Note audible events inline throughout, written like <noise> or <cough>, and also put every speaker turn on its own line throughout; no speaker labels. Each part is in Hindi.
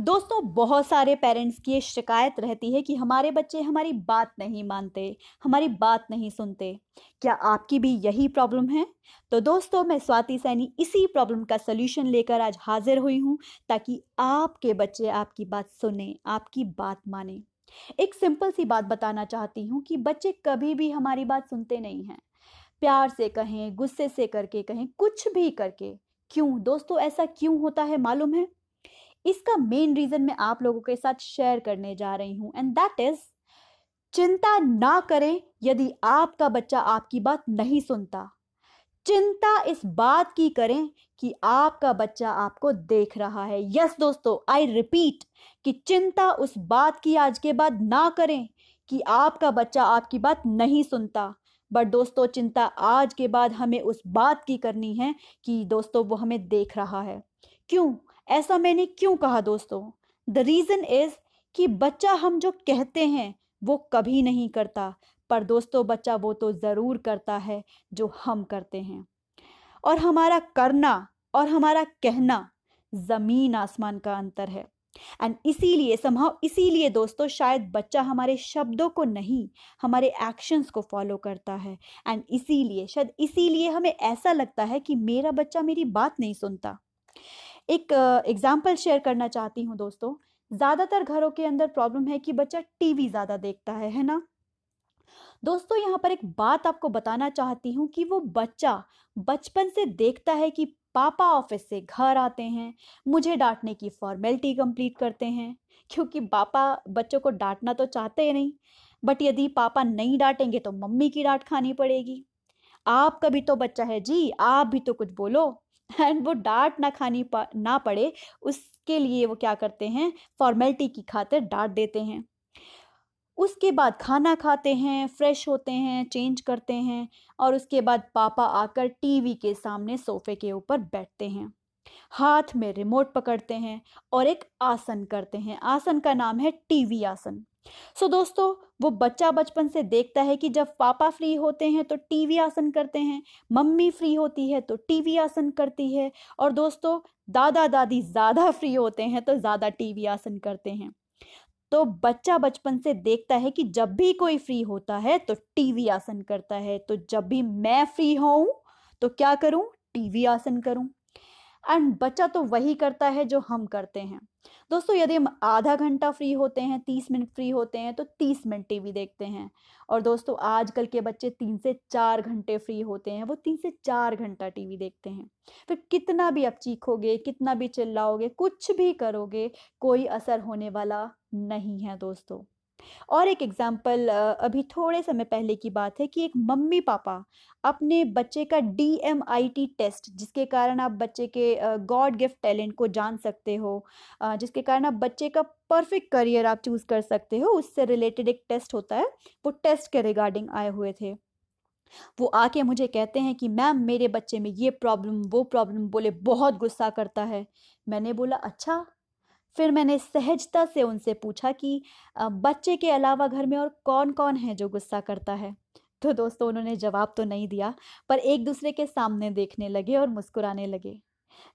दोस्तों, बहुत सारे पेरेंट्स की ये शिकायत रहती है कि हमारे बच्चे हमारी बात नहीं मानते, हमारी बात नहीं सुनते। क्या आपकी भी यही प्रॉब्लम है? तो दोस्तों, मैं स्वाति सैनी इसी प्रॉब्लम का सलूशन लेकर आज हाजिर हुई हूँ, ताकि आपके बच्चे आपकी बात सुने, आपकी बात माने। एक सिंपल सी बात बताना चाहती हूँ कि बच्चे कभी भी हमारी बात सुनते नहीं हैं। प्यार से कहें, गुस्से से करके कहें, कुछ भी करके। क्यों? दोस्तों, ऐसा क्यों होता है, मालूम है? इसका मेन रीजन मैं आप लोगों के साथ शेयर करने जा रही हूँ एंड दैट इज़ चिंता ना करें यदि आपका बच्चा आपकी बात नहीं सुनता। चिंता इस बात की करें कि आपका बच्चा आपको देख रहा है। यस दोस्तों आई रिपीट कि चिंता उस बात की आज के बाद ना करें कि आपका बच्चा आपकी बात नहीं सुनता। बट दोस्तों, चिंता आज के बाद हमें उस बात की करनी है कि दोस्तों वो हमें देख रहा है। क्यों? ऐसा मैंने क्यों कहा दोस्तों? द रीज़न इज़ कि बच्चा हम जो कहते हैं, वो कभी नहीं करता, पर दोस्तों बच्चा वो तो ज़रूर करता है जो हम करते हैं। और हमारा करना और हमारा कहना ज़मीन आसमान का अंतर है। एंड इसीलिए संभव इसीलिए दोस्तों शायद बच्चा हमारे शब्दों को नहीं, हमारे एक्शंस को फॉलो करता है। एंड इसीलिए, शायद इसीलिए हमें ऐसा लगता है कि मेरा बच्चा मेरी बात नहीं सुनता। एक एग्ज़ाम्पल शेयर करना चाहती हूँ दोस्तों। ज़्यादातर घरों के अंदर प्रॉब्लम है कि बच्चा टीवी ज़्यादा देखता है है ना? दोस्तों, यहाँ पर एक बात आपको बताना चाहती हूँ कि वो बच्चा बचपन से देखता है कि पापा ऑफ़िस से घर आते हैं, मुझे डांटने की फॉर्मेलिटी कंप्लीट करते हैं, क्योंकि पापा बच्चों को डांटना तो चाहते ही नहीं। बट यदि पापा नहीं डांटेंगे तो मम्मी की डांट खानी पड़ेगी। आपका भी तो बच्चा है, जी, आप भी तो कुछ बोलो। एंड वो डांट ना खानी ना पड़े, उसके लिए वो क्या करते हैं, फॉर्मेलिटी की खातिर डांट देते हैं। उसके बाद खाना खाते हैं, फ्रेश होते हैं, चेंज करते हैं और उसके बाद पापा आकर टीवी के सामने सोफे के ऊपर बैठते हैं। हाथ में रिमोट पकड़ते हैं और एक आसन करते हैं। आसन का नाम है टीवी आसन। सो so, दोस्तों वो बच्चा बचपन से देखता है कि जब पापा फ्री होते हैं तो टीवी आसन करते हैं मम्मी फ्री होती है तो टीवी आसन करती है और दोस्तों दादा दादी ज़्यादा <laughs> फ्री होते हैं तो ज़्यादा टीवी आसन करते हैं। तो बच्चा बचपन से देखता है कि जब भी कोई फ्री होता है तो टीवी आसन करता है तो जब भी मैं फ्री हूँ तो क्या करूँ? टीवी आसन करूँ। एंड बच्चा तो वही करता है जो हम करते हैं। दोस्तों, यदि हम आधा घंटा फ्री होते हैं, तीस मिनट फ्री होते हैं तो तीस मिनट टीवी देखते हैं। और दोस्तों, आजकल के बच्चे तीन से चार घंटे फ्री होते हैं, वो तीन से चार घंटा टीवी देखते हैं। फिर कितना भी आप चीखोगे, कितना भी चिल्लाओगे, कुछ भी करोगे, कोई असर होने वाला नहीं है दोस्तों। और एक एग्ज़ाम्पल अभी थोड़े समय पहले की बात है कि एक मम्मी पापा अपने बच्चे का D M I T test जिसके कारण आप बच्चे के गॉड गिफ्ट टैलेंट को जान सकते हो जिसके कारण आप बच्चे का परफेक्ट करियर आप चूज़ कर सकते हो, उससे रिलेटेड एक टेस्ट होता है, वो टेस्ट के रिगार्डिंग आए हुए थे। वो आके मुझे कहते हैं कि, मैम, मेरे बच्चे में ये प्रॉब्लम वो प्रॉब्लम बोले, बहुत गुस्सा करता है। मैंने बोला अच्छा फिर मैंने सहजता से उनसे पूछा कि बच्चे के अलावा घर में और कौन कौन है जो गुस्सा करता है? तो दोस्तों, उन्होंने जवाब तो नहीं दिया, पर एक दूसरे के सामने देखने लगे और मुस्कुराने लगे।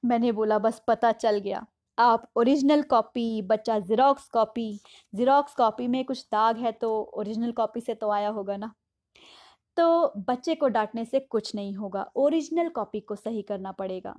मैंने बोला, बस पता चल गया। आप ओरिजिनल कॉपी, बच्चा ज़ेरॉक्स कॉपी ज़ेरॉक्स कॉपी में कुछ दाग है तो ओरिजिनल कॉपी से तो आया होगा ना? तो बच्चे को डांटने से कुछ नहीं होगा, ओरिजिनल कॉपी को सही करना पड़ेगा।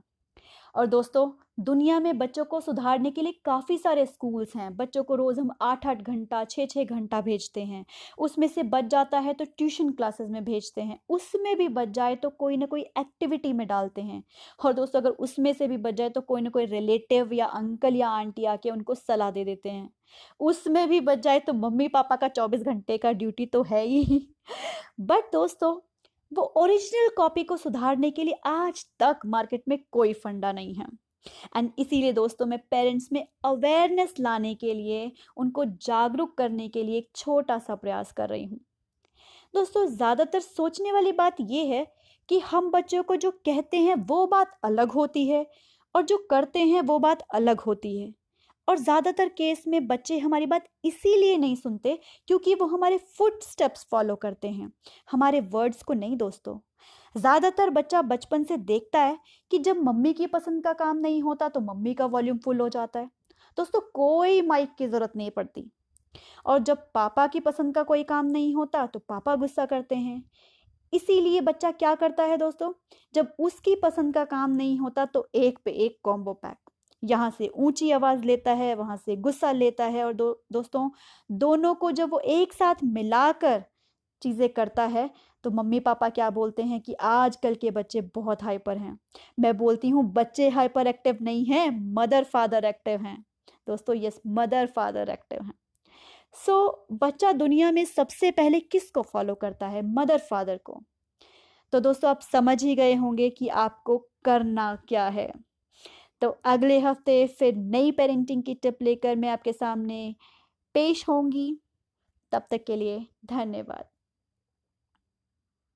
और दोस्तों, दुनिया में बच्चों को सुधारने के लिए काफ़ी सारे स्कूल्स हैं। बच्चों को रोज़ हम आठ आठ घंटा छः छः घंटा भेजते हैं। उसमें से बच जाता है तो ट्यूशन क्लासेस में भेजते हैं। उसमें भी बच जाए तो कोई ना कोई एक्टिविटी में डालते हैं। और दोस्तों, अगर उसमें से भी बच जाए तो कोई ना कोई रिलेटिव या अंकल या आंटी आके उनको सलाह दे देते हैं। उसमें भी बच जाए तो मम्मी पापा का चौबीस घंटे का ड्यूटी तो है ही। <laughs> बट दोस्तों वो ओरिजिनल कॉपी को सुधारने के लिए आज तक मार्केट में कोई फंडा नहीं है। एंड इसीलिए दोस्तों मैं पेरेंट्स में अवेयरनेस लाने के लिए, उनको जागरूक करने के लिए एक छोटा सा प्रयास कर रही हूँ। दोस्तों, ज़्यादातर सोचने वाली बात यह है कि हम बच्चों को जो कहते हैं वो बात अलग होती है और जो करते हैं वो बात अलग होती है। और ज़्यादातर केस में बच्चे हमारी बात इसीलिए नहीं सुनते क्योंकि वो हमारे फुट स्टेप्स फॉलो करते हैं। हमारे वर्ड्स को नहीं दोस्तों। ज़्यादातर बच्चा बचपन से देखता है कि जब मम्मी की पसंद का काम नहीं होता तो मम्मी का वॉल्यूम फुल हो जाता है। दोस्तों, कोई माइक की ज़रूरत नहीं पड़ती। और जब पापा की पसंद का कोई काम नहीं होता तो पापा गुस्सा करते हैं। इसीलिए बच्चा क्या करता है दोस्तों? जब उसकी पसंद का काम नहीं होता तो एक पे एक कॉम्बो पैक यहाँ से ऊँची आवाज़ लेता है वहाँ से गुस्सा लेता है और दो दोस्तों दोनों को जब वो एक साथ मिलाकर चीज़ें करता है तो मम्मी पापा क्या बोलते हैं कि आजकल के बच्चे बहुत हाइपर हैं। मैं बोलती हूँ बच्चे हाइपर एक्टिव नहीं हैं मदर फादर एक्टिव हैं। दोस्तों यस मदर फादर एक्टिव हैं। सो so, बच्चा दुनिया में सबसे पहले किसको फॉलो करता है? मदर फादर को। तो दोस्तों आप समझ ही गए होंगे कि आपको करना क्या है। तो अगले हफ़्ते फिर नई पेरेंटिंग की टिप लेकर मैं आपके सामने पेश होंगी। तब तक के लिए धन्यवाद।